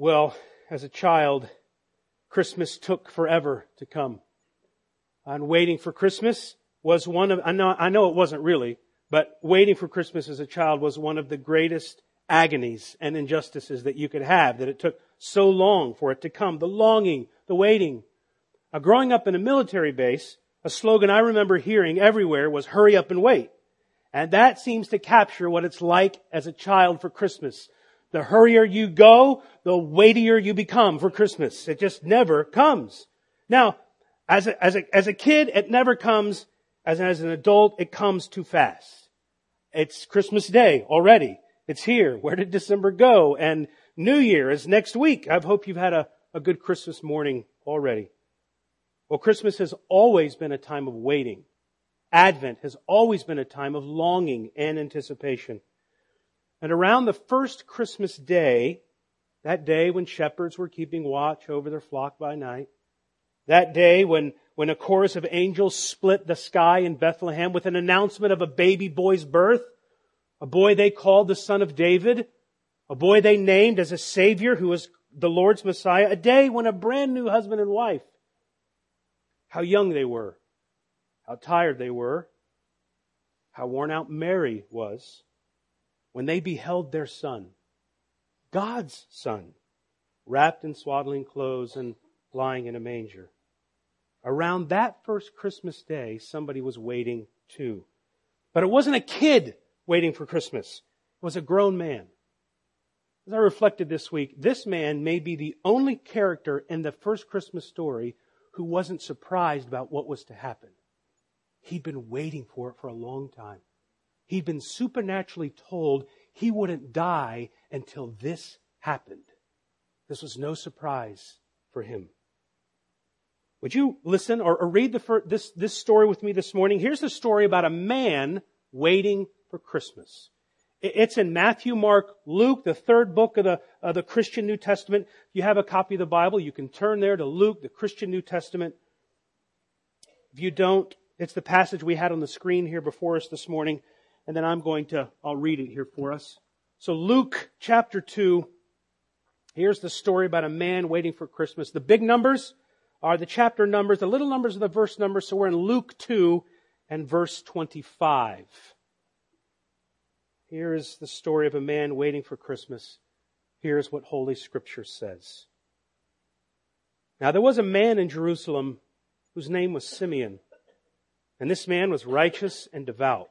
Well, as a child, Christmas took forever to come. And waiting for Christmas was one of, I know, I know it wasn't really, but waiting for Christmas as a child was one of the greatest agonies and injustices that you could have, that it took so long for it to come. The longing, the waiting. Now, growing up in a military base, a slogan I remember hearing everywhere was hurry up and wait. And that seems to capture what it's like as a child for Christmas. The hurrier you go, the weightier you become for Christmas. It just never comes. Now, as a, as a, as a kid, it never comes. As, as an adult, it comes too fast. It's Christmas Day already. It's here. Where did December go? And New Year is next week. I hope you've had a, a good Christmas morning already. Well, Christmas has always been a time of waiting. Advent has always been a time of longing and anticipation. And around the first Christmas day, that day when shepherds were keeping watch over their flock by night, that day when, when a chorus of angels split the sky in Bethlehem with an announcement of a baby boy's birth, a boy they called the son of David, a boy they named as a savior who was the Lord's Messiah, a day when a brand new husband and wife, how young they were, how tired they were, how worn out Mary was, when they beheld their son, God's son, wrapped in swaddling clothes and lying in a manger. Around that first Christmas day, somebody was waiting too. But it wasn't a kid waiting for Christmas. It was a grown man. As I reflected this week, this man may be the only character in the first Christmas story who wasn't surprised about what was to happen. He'd been waiting for it for a long time. He'd been supernaturally told he wouldn't die until this happened. This was no surprise for him. Would you listen or, or read the, this, this story with me this morning? Here's the story about a man waiting for Christmas. It's in Matthew, Mark, Luke, the third book of the, the Christian New Testament. If you have a copy of the Bible, you can turn there to Luke, the Christian New Testament. If you don't, it's the passage we had on the screen here before us this morning and then I'm going to, I'll read it here for us. So Luke chapter 2, here's the story about a man waiting for Christmas. The big numbers are the chapter numbers, the little numbers are the verse numbers, so we're in Luke 2 and verse 25. Here is the story of a man waiting for Christmas. Here's what Holy Scripture says. Now there was a man in Jerusalem whose name was Simeon, and this man was righteous and devout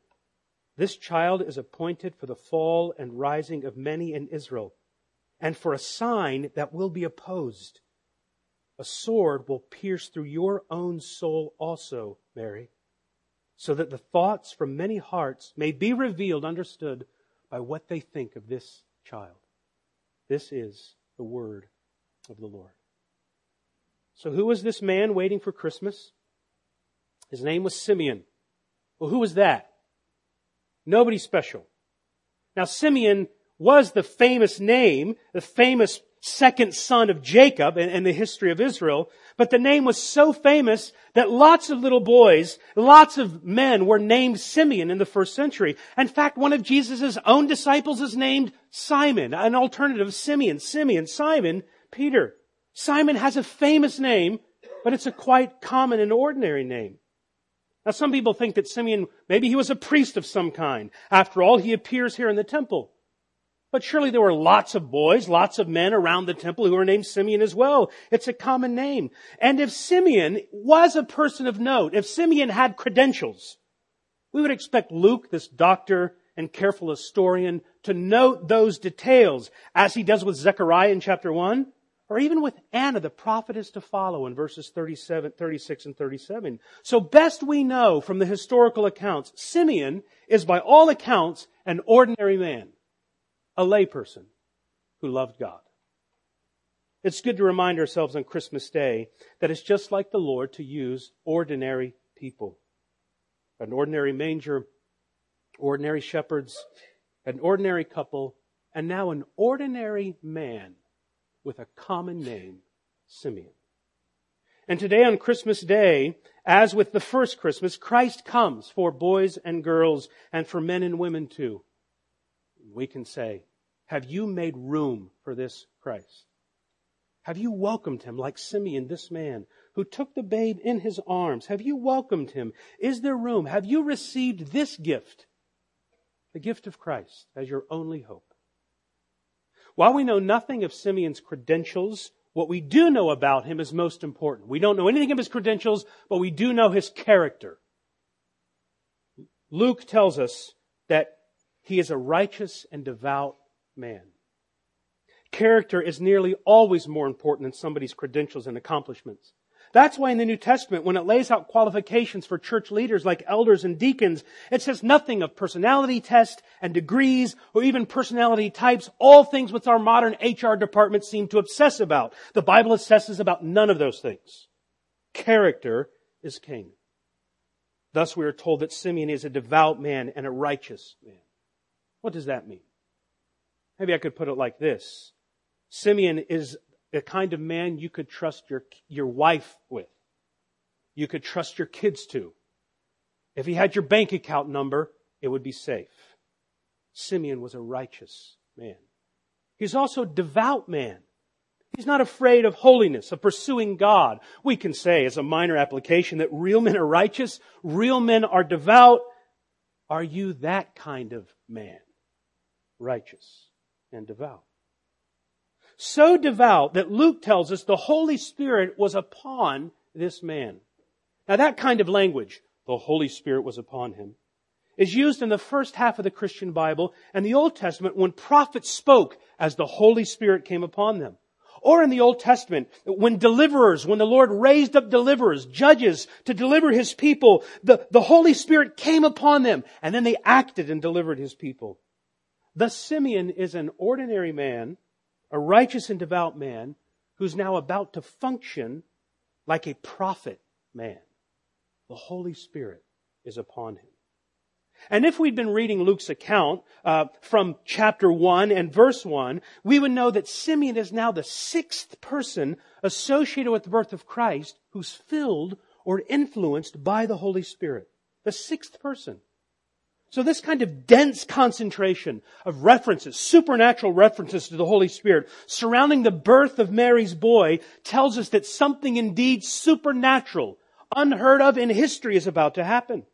this child is appointed for the fall and rising of many in Israel, and for a sign that will be opposed. A sword will pierce through your own soul also, Mary, so that the thoughts from many hearts may be revealed, understood by what they think of this child. This is the word of the Lord. So who was this man waiting for Christmas? His name was Simeon. Well, who was that? Nobody special. Now Simeon was the famous name, the famous second son of Jacob in, in, the history of Israel, but the name was so famous that lots of little boys, lots of men were named Simeon in the first century. In fact, one of Jesus' own disciples is named Simon, an alternative Simeon. Simeon, Simon, Peter. Simon has a famous name, but it's a quite common and ordinary name. Now some people think that Simeon, maybe he was a priest of some kind. After all, he appears here in the temple. But surely there were lots of boys, lots of men around the temple who were named Simeon as well. It's a common name. And if Simeon was a person of note, if Simeon had credentials, we would expect Luke, this doctor and careful historian, to note those details as he does with Zechariah in chapter 1, or even with Anna, the prophetess to follow in verses 37, 36 and 37. So best we know from the historical accounts, Simeon is by all accounts an ordinary man a layperson who loved God. It's good to remind ourselves on Christmas Day that it's just like the Lord to use ordinary people. An ordinary manger, ordinary shepherds, an ordinary couple, and now an ordinary man with a common name, Simeon. And today on Christmas Day, as with the first Christmas, Christ comes for boys and girls and for men and women too. We can say, have you made room for this Christ? Have you welcomed him like Simeon, this man, who took the babe in his arms? Have you welcomed him? Is there room? Have you received this gift? The gift of Christ as your only hope. While we know nothing of Simeon's credentials, what we do know about him is most important. We don't know anything of his credentials, but we do know his character. Luke tells us that he is a righteous and devout man. Character is nearly always more important than somebody's credentials and accomplishments. That's why in the New Testament, when it lays out qualifications for church leaders like elders and deacons, it says nothing of personality tests and degrees or even personality types, all things which our modern HR departments seem to obsess about. The Bible assesses about none of those things. Character is king. Thus we are told that Simeon is a devout man and a righteous man. What does that mean? Maybe I could put it like this. Simeon is the kind of man you could trust your, your wife with. You could trust your kids to. If he had your bank account number, it would be safe. Simeon was a righteous man. He's also a devout man. He's not afraid of holiness, of pursuing God. We can say as a minor application that real men are righteous, real men are devout. Are you that kind of man? Righteous and devout. So devout that Luke tells us the Holy Spirit was upon this man. Now that kind of language, the Holy Spirit was upon him, is used in the first half of the Christian Bible and the Old Testament when prophets spoke as the Holy Spirit came upon them. Or in the Old Testament, when deliverers, when the Lord raised up deliverers, judges to deliver His people, the, the Holy Spirit came upon them and then they acted and delivered His people. Thus Simeon is an ordinary man, a righteous and devout man, who's now about to function like a prophet man. The Holy Spirit is upon him. And if we'd been reading Luke's account uh, from chapter 1 and verse 1, we would know that Simeon is now the sixth person associated with the birth of Christ who's filled or influenced by the Holy Spirit. The sixth person. So this kind of dense concentration of references, supernatural references to the Holy Spirit surrounding the birth of Mary's boy tells us that something indeed supernatural, unheard of in history is about to happen.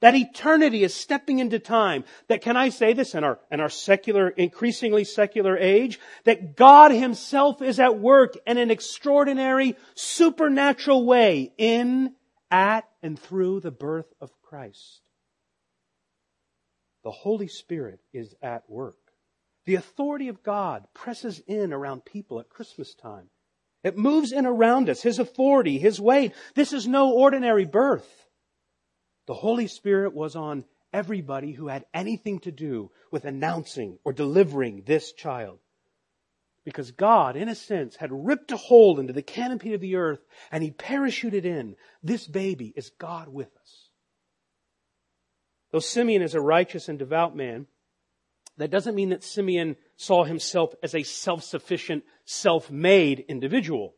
That eternity is stepping into time. That can I say this in our, in our secular, increasingly secular age? That God himself is at work in an extraordinary, supernatural way in, at, and through the birth of Christ. The Holy Spirit is at work. The authority of God presses in around people at Christmas time. It moves in around us, His authority, His weight. This is no ordinary birth. The Holy Spirit was on everybody who had anything to do with announcing or delivering this child. Because God, in a sense, had ripped a hole into the canopy of the earth and He parachuted in. This baby is God with us. Though Simeon is a righteous and devout man, that doesn't mean that Simeon saw himself as a self-sufficient, self-made individual.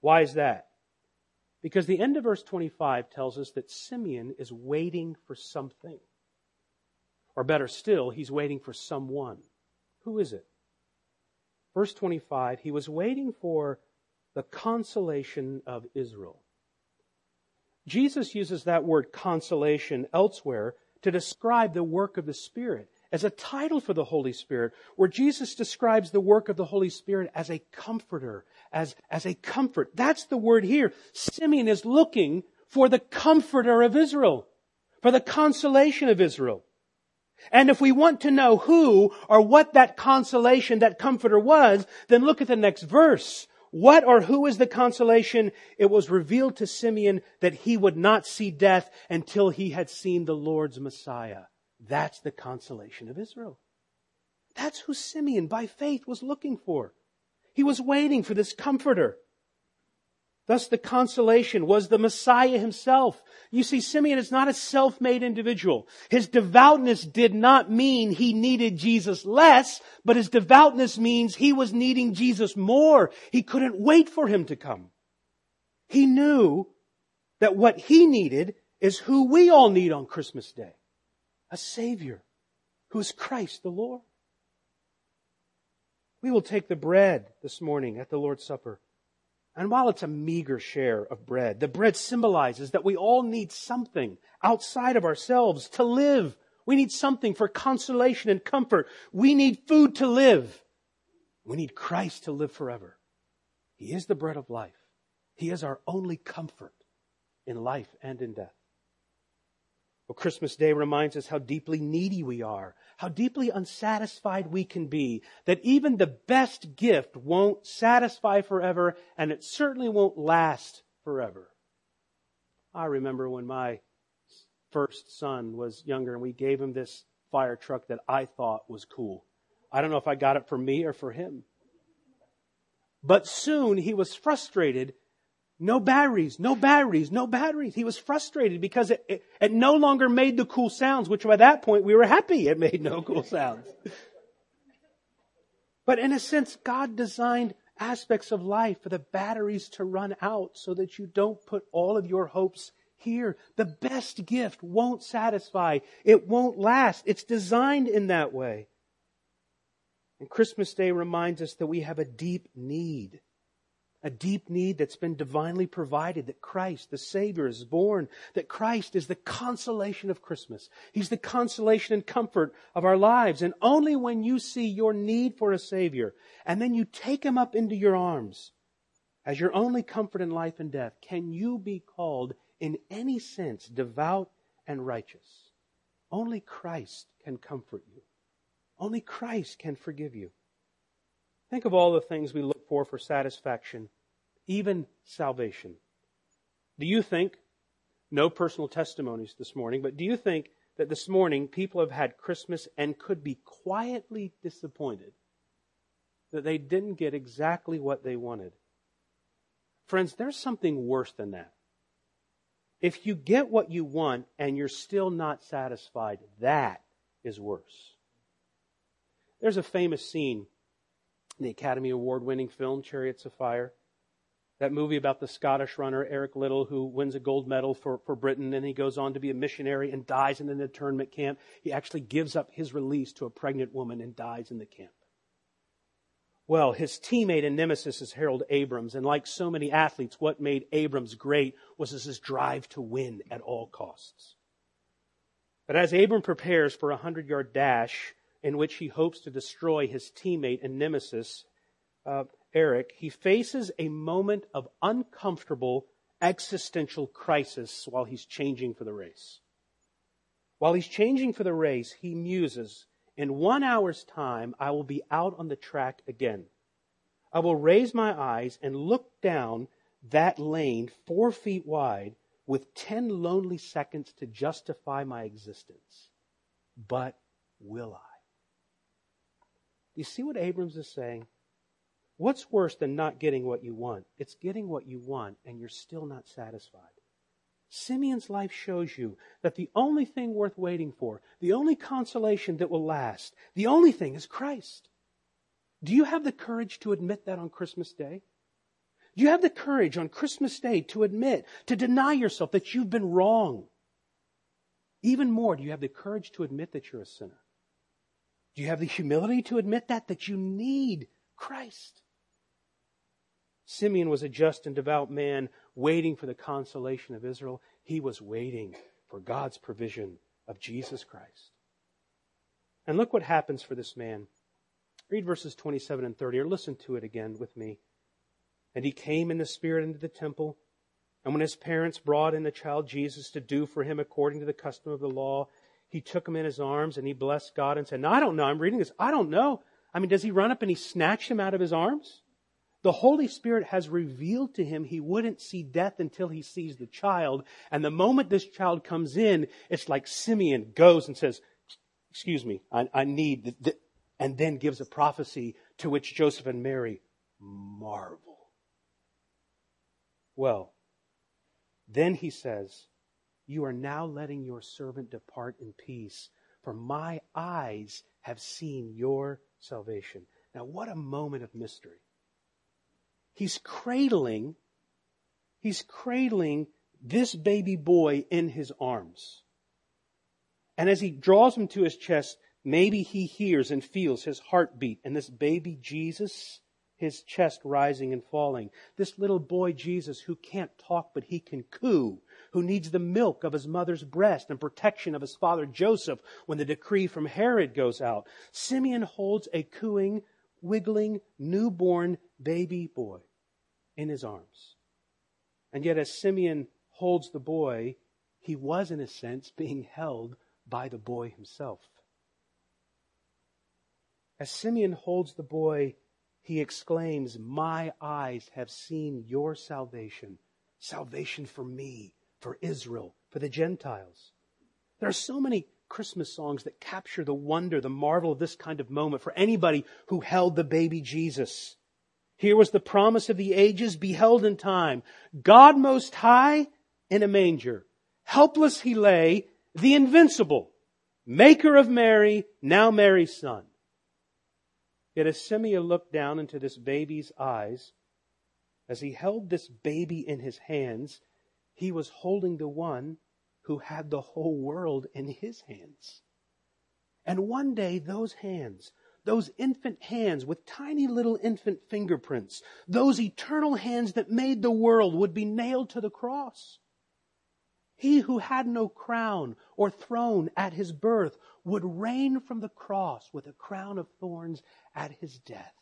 Why is that? Because the end of verse 25 tells us that Simeon is waiting for something. Or better still, he's waiting for someone. Who is it? Verse 25, he was waiting for the consolation of Israel. Jesus uses that word consolation elsewhere to describe the work of the Spirit. as a title for the Holy Spirit, where Jesus describes the work of the Holy Spirit as a comforter, as, as a comfort. That's the word here. Simeon is looking for the comforter of Israel, for the consolation of Israel. And if we want to know who or what that consolation, that comforter was, then look at the next verse. What or who is the consolation? It was revealed to Simeon that he would not see death until he had seen the Lord's Messiah. That's the consolation of Israel. That's who Simeon by faith was looking for. He was waiting for this comforter. Thus the consolation was the Messiah himself. You see, Simeon is not a self-made individual. His devoutness did not mean he needed Jesus less, but his devoutness means he was needing Jesus more. He couldn't wait for him to come. He knew that what he needed is who we all need on Christmas Day. A Savior who is Christ the Lord. We will take the bread this morning at the Lord's Supper. And while it's a meager share of bread, the bread symbolizes that we all need something outside of ourselves to live. We need something for consolation and comfort. We need food to live. We need Christ to live forever. He is the bread of life. He is our only comfort in life and in death. Well, Christmas Day reminds us how deeply needy we are, how deeply unsatisfied we can be, that even the best gift won't satisfy forever, and it certainly won't last forever. I remember when my first son was younger and we gave him this fire truck that I thought was cool. I don't know if I got it for me or for him. But soon he was frustrated no batteries, no batteries, no batteries. He was frustrated because it, it, it, no longer made the cool sounds, which by that point we were happy it made no cool sounds. But in a sense, God designed aspects of life for the batteries to run out so that you don't put all of your hopes here. The best gift won't satisfy. It won't last. It's designed in that way. And Christmas Day reminds us that we have a deep need a deep need that's been divinely provided, that Christ, the Savior, is born, that Christ is the consolation of Christmas. He's the consolation and comfort of our lives. And only when you see your need for a Savior, and then you take Him up into your arms as your only comfort in life and death, can you be called in any sense devout and righteous. Only Christ can comfort you. Only Christ can forgive you. Think of all the things we look for for satisfaction, even salvation. Do you think, no personal testimonies this morning, but do you think that this morning people have had Christmas and could be quietly disappointed that they didn't get exactly what they wanted? Friends, there's something worse than that. If you get what you want and you're still not satisfied, that is worse. There's a famous scene the Academy Award winning film, Chariots of Fire. That movie about the Scottish runner, Eric Liddell, who wins a gold medal for, for Britain and he goes on to be a missionary and dies in an internment camp. He actually gives up his release to a pregnant woman and dies in the camp. Well, his teammate and nemesis is Harold Abrams, and like so many athletes, what made Abrams great was his drive to win at all costs. But as Abram prepares for a hundred yard dash, in which he hopes to destroy his teammate and nemesis, uh, Eric, he faces a moment of uncomfortable existential crisis while he's changing for the race. While he's changing for the race, he muses, in one hour's time, I will be out on the track again. I will raise my eyes and look down that lane four feet wide with ten lonely seconds to justify my existence. But will I? You see what Abrams is saying? What's worse than not getting what you want? It's getting what you want and you're still not satisfied. Simeon's life shows you that the only thing worth waiting for, the only consolation that will last, the only thing is Christ. Do you have the courage to admit that on Christmas Day? Do you have the courage on Christmas Day to admit, to deny yourself that you've been wrong? Even more, do you have the courage to admit that you're a sinner? Do you have the humility to admit that? That you need Christ. Simeon was a just and devout man waiting for the consolation of Israel. He was waiting for God's provision of Jesus Christ. And look what happens for this man. Read verses 27 and 30, or listen to it again with me. And he came in the Spirit into the temple. And when his parents brought in the child Jesus to do for him according to the custom of the law, he took him in his arms and he blessed God and said, Now I don't know. I'm reading this. I don't know. I mean, does he run up and he snatch him out of his arms? The Holy Spirit has revealed to him he wouldn't see death until he sees the child. And the moment this child comes in, it's like Simeon goes and says, excuse me, I, I need, and then gives a prophecy to which Joseph and Mary marvel. Well, then he says, You are now letting your servant depart in peace, for my eyes have seen your salvation. Now, what a moment of mystery. He's cradling, he's cradling this baby boy in his arms. And as he draws him to his chest, maybe he hears and feels his heartbeat and this baby Jesus his chest rising and falling. This little boy Jesus who can't talk but he can coo, who needs the milk of his mother's breast and protection of his father Joseph when the decree from Herod goes out. Simeon holds a cooing, wiggling, newborn baby boy in his arms. And yet as Simeon holds the boy, he was in a sense being held by the boy himself. As Simeon holds the boy, he exclaims, My eyes have seen your salvation. Salvation for me, for Israel, for the Gentiles. There are so many Christmas songs that capture the wonder, the marvel of this kind of moment for anybody who held the baby Jesus. Here was the promise of the ages beheld in time. God most high in a manger. Helpless he lay, the invincible, maker of Mary, now Mary's son. Yet as Simeon looked down into this baby's eyes, as he held this baby in his hands, he was holding the one who had the whole world in his hands. And one day those hands, those infant hands with tiny little infant fingerprints, those eternal hands that made the world would be nailed to the cross. He who had no crown or throne at his birth would reign from the cross with a crown of thorns at his death.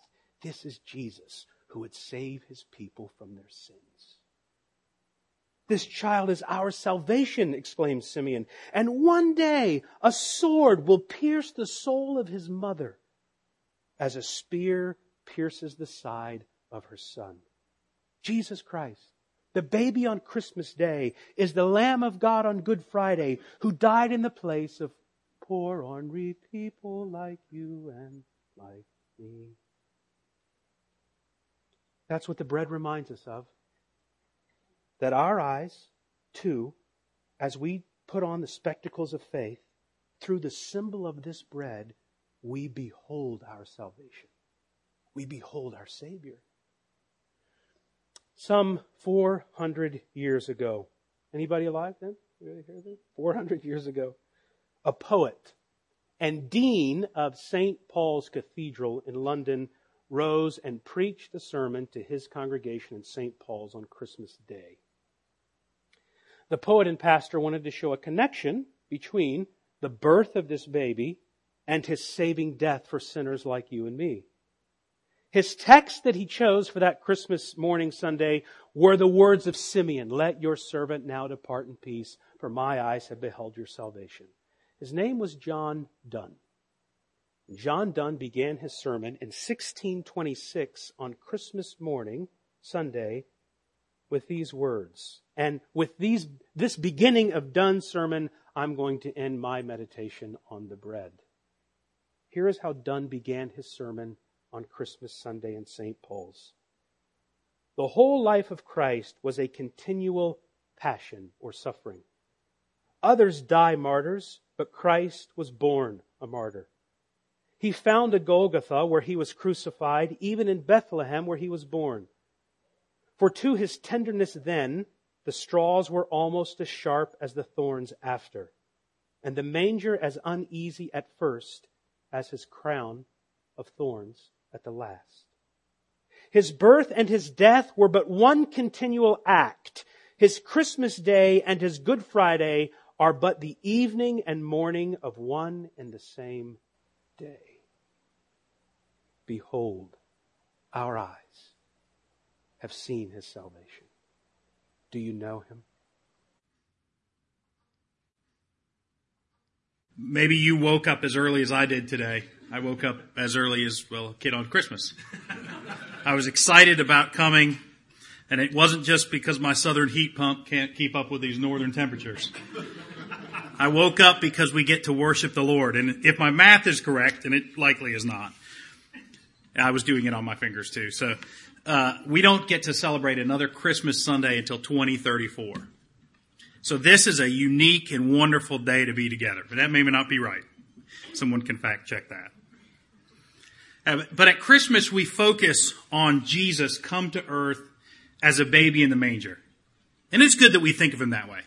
This is Jesus who would save his people from their sins. This child is our salvation, exclaimed Simeon. And one day a sword will pierce the soul of his mother as a spear pierces the side of her son. Jesus Christ, the baby on Christmas Day, is the Lamb of God on Good Friday who died in the place of poor, ornery people like you and like me. That's what the bread reminds us of. That our eyes, too, as we put on the spectacles of faith, through the symbol of this bread, we behold our salvation. We behold our Savior. Some 400 years ago, anybody alive then? 400 years ago, a poet and dean of St. Paul's Cathedral in London, rose and preached a sermon to his congregation in St. Paul's on Christmas Day. The poet and pastor wanted to show a connection between the birth of this baby and his saving death for sinners like you and me. His text that he chose for that Christmas morning Sunday were the words of Simeon, let your servant now depart in peace, for my eyes have beheld your salvation. His name was John Donne. John Donne began his sermon in 1626 on Christmas morning, Sunday, with these words. And with these, this beginning of Donne's sermon, I'm going to end my meditation on the bread. Here is how Donne began his sermon on Christmas Sunday in St. Paul's. The whole life of Christ was a continual passion or suffering. Others die martyrs, but Christ was born a martyr. He found a Golgotha where he was crucified, even in Bethlehem where he was born. For to his tenderness then, the straws were almost as sharp as the thorns after, and the manger as uneasy at first as his crown of thorns at the last. His birth and his death were but one continual act. His Christmas day and his Good Friday are but the evening and morning of one and the same day. Behold, our eyes have seen his salvation. Do you know him? Maybe you woke up as early as I did today. I woke up as early as, well, a kid on Christmas. I was excited about coming, and it wasn't just because my southern heat pump can't keep up with these northern temperatures. I woke up because we get to worship the Lord, and if my math is correct, and it likely is not, I was doing it on my fingers too, so uh, we don't get to celebrate another Christmas Sunday until 2034. So this is a unique and wonderful day to be together. But that may not be right. Someone can fact check that. Uh, but at Christmas, we focus on Jesus come to earth as a baby in the manger. And it's good that we think of him that way.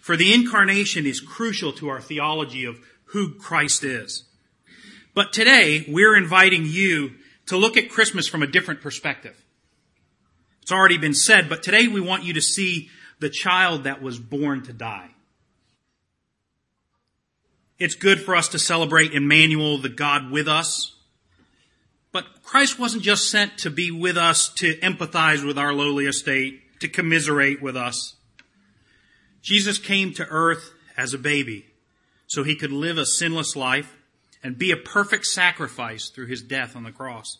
For the incarnation is crucial to our theology of who Christ is. But today, we're inviting you to look at Christmas from a different perspective. It's already been said, but today we want you to see the child that was born to die. It's good for us to celebrate Emmanuel, the God with us. But Christ wasn't just sent to be with us to empathize with our lowly estate, to commiserate with us. Jesus came to earth as a baby so he could live a sinless life and be a perfect sacrifice through his death on the cross.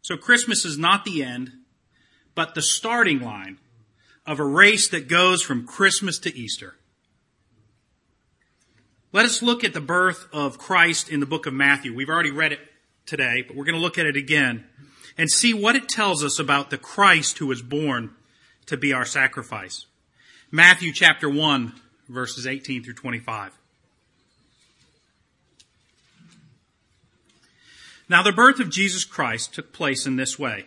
So Christmas is not the end, but the starting line of a race that goes from Christmas to Easter. Let us look at the birth of Christ in the book of Matthew. We've already read it today, but we're going to look at it again and see what it tells us about the Christ who was born to be our sacrifice. Matthew chapter 1, verses 18 through 25. Now the birth of Jesus Christ took place in this way.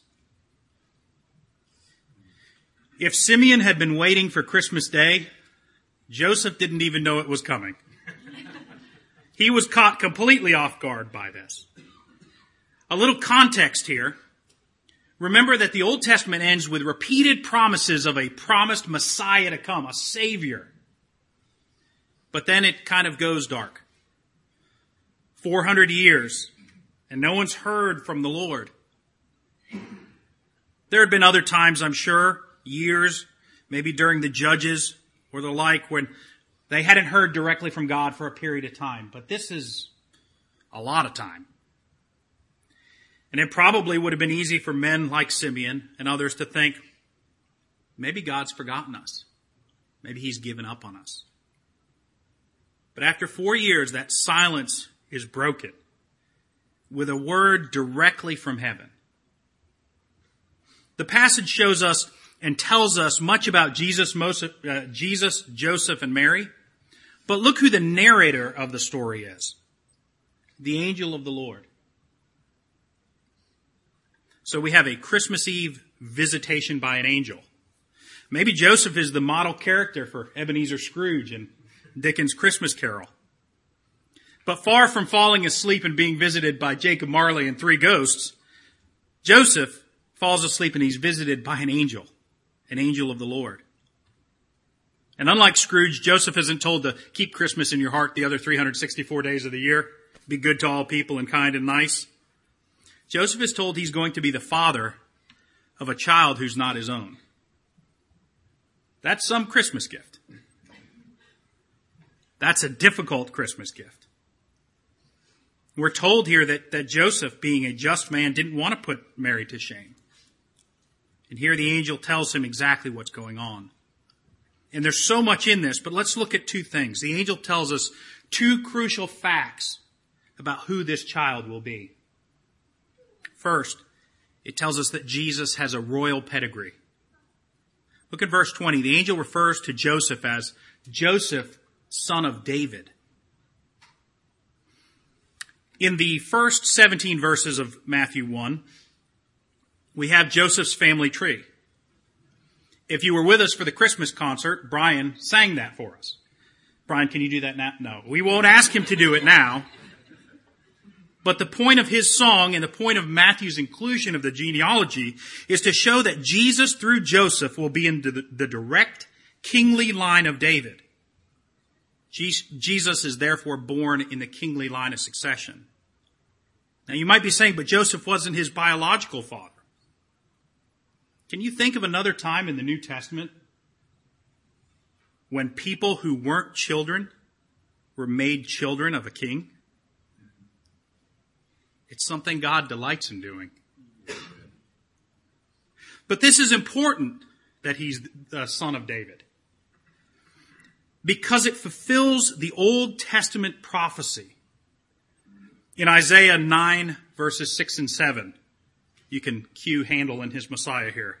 If Simeon had been waiting for Christmas Day, Joseph didn't even know it was coming. He was caught completely off guard by this. A little context here. Remember that the Old Testament ends with repeated promises of a promised Messiah to come, a Savior. But then it kind of goes dark. 400 years, and no one's heard from the Lord. There had been other times, I'm sure, years, maybe during the judges or the like, when they hadn't heard directly from God for a period of time. But this is a lot of time. And it probably would have been easy for men like Simeon and others to think, maybe God's forgotten us. Maybe he's given up on us. But after four years, that silence is broken with a word directly from heaven. The passage shows us and tells us much about Jesus, uh, Jesus, Joseph, and Mary. But look who the narrator of the story is. The angel of the Lord. So we have a Christmas Eve visitation by an angel. Maybe Joseph is the model character for Ebenezer Scrooge in Dickens' Christmas Carol. But far from falling asleep and being visited by Jacob Marley and three ghosts, Joseph falls asleep and he's visited by an angel an angel of the Lord. And unlike Scrooge, Joseph isn't told to keep Christmas in your heart the other 364 days of the year, be good to all people and kind and nice. Joseph is told he's going to be the father of a child who's not his own. That's some Christmas gift. That's a difficult Christmas gift. We're told here that, that Joseph, being a just man, didn't want to put Mary to shame. And here the angel tells him exactly what's going on. And there's so much in this, but let's look at two things. The angel tells us two crucial facts about who this child will be. First, it tells us that Jesus has a royal pedigree. Look at verse 20. The angel refers to Joseph as Joseph, son of David. In the first 17 verses of Matthew 1, we have Joseph's family tree. If you were with us for the Christmas concert, Brian sang that for us. Brian, can you do that now? No. We won't ask him to do it now. But the point of his song and the point of Matthew's inclusion of the genealogy is to show that Jesus through Joseph will be in the, the direct kingly line of David. Jesus is therefore born in the kingly line of succession. Now you might be saying, but Joseph wasn't his biological father. Can you think of another time in the New Testament when people who weren't children were made children of a king? It's something God delights in doing. But this is important that he's the son of David. Because it fulfills the Old Testament prophecy in Isaiah 9 verses 6 and 7. You can cue Handel and his Messiah here.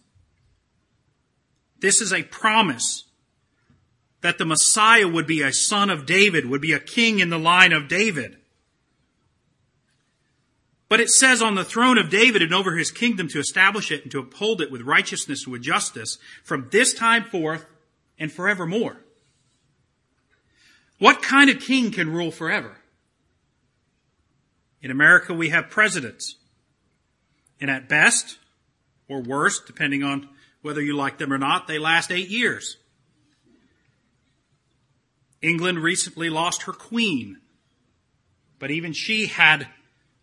This is a promise that the Messiah would be a son of David, would be a king in the line of David. But it says on the throne of David and over his kingdom to establish it and to uphold it with righteousness and with justice from this time forth and forevermore. What kind of king can rule forever? In America, we have presidents. And at best, or worst, depending on whether you like them or not, they last eight years. England recently lost her queen, but even she had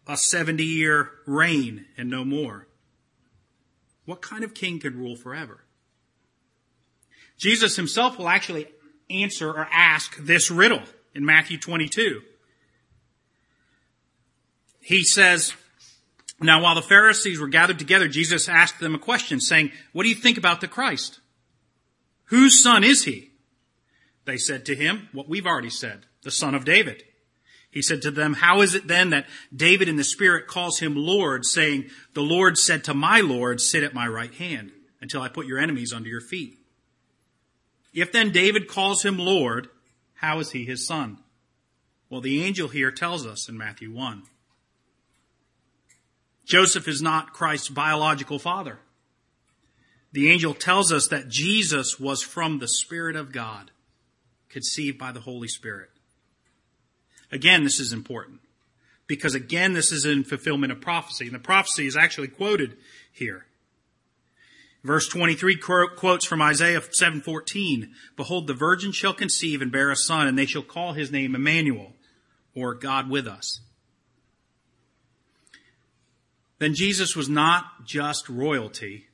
a 70 year reign and no more. What kind of king could rule forever? Jesus himself will actually answer or ask this riddle in Matthew 22. He says, now, while the Pharisees were gathered together, Jesus asked them a question saying, what do you think about the Christ? Whose son is he? They said to him, what we've already said, the son of David. He said to them, how is it then that David in the Spirit calls him Lord, saying, the Lord said to my Lord, sit at my right hand until I put your enemies under your feet. If then David calls him Lord, how is he his son? Well, the angel here tells us in Matthew 1. Joseph is not Christ's biological father. The angel tells us that Jesus was from the Spirit of God, conceived by the Holy Spirit. Again, this is important because again, this is in fulfillment of prophecy. And the prophecy is actually quoted here. Verse 23 quotes from Isaiah 7:14, "Behold, the virgin shall conceive and bear a son, and they shall call his name Emmanuel, or God with us." Then Jesus was not just royalty,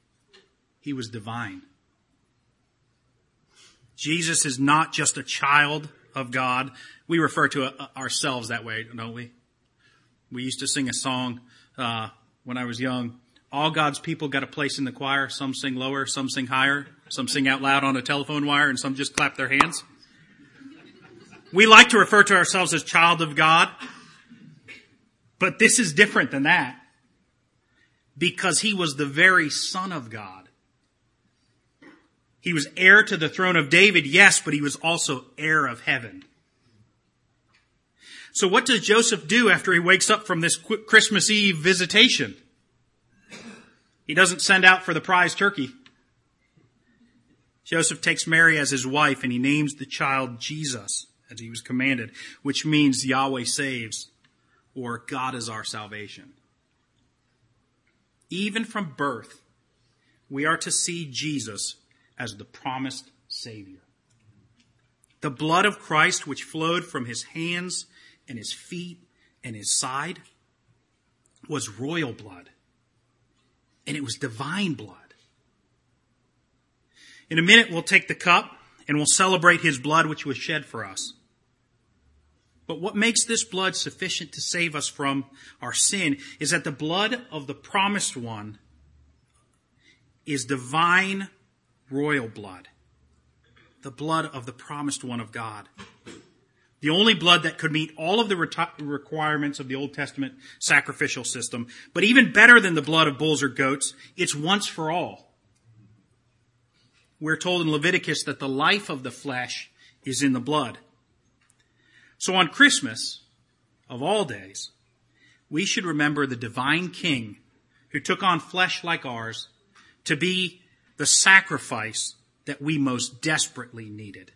he was divine. Jesus is not just a child of God. We refer to uh, ourselves that way, don't we? We used to sing a song uh, when I was young. All God's people got a place in the choir. Some sing lower, some sing higher, some sing out loud on a telephone wire, and some just clap their hands. We like to refer to ourselves as child of God, but this is different than that because he was the very son of God. He was heir to the throne of David, yes, but he was also heir of heaven. So what does Joseph do after he wakes up from this Christmas Eve visitation? He doesn't send out for the prize turkey. Joseph takes Mary as his wife and he names the child Jesus as he was commanded, which means Yahweh saves or God is our salvation. Even from birth, we are to see Jesus as the promised Savior. The blood of Christ, which flowed from his hands and his feet and his side, was royal blood. And it was divine blood. In a minute, we'll take the cup and we'll celebrate his blood, which was shed for us. But what makes this blood sufficient to save us from our sin is that the blood of the promised one is divine royal blood. The blood of the promised one of God. The only blood that could meet all of the requirements of the Old Testament sacrificial system, but even better than the blood of bulls or goats, it's once for all. We're told in Leviticus that the life of the flesh is in the blood. So on Christmas, of all days, we should remember the divine king who took on flesh like ours to be the sacrifice that we most desperately needed.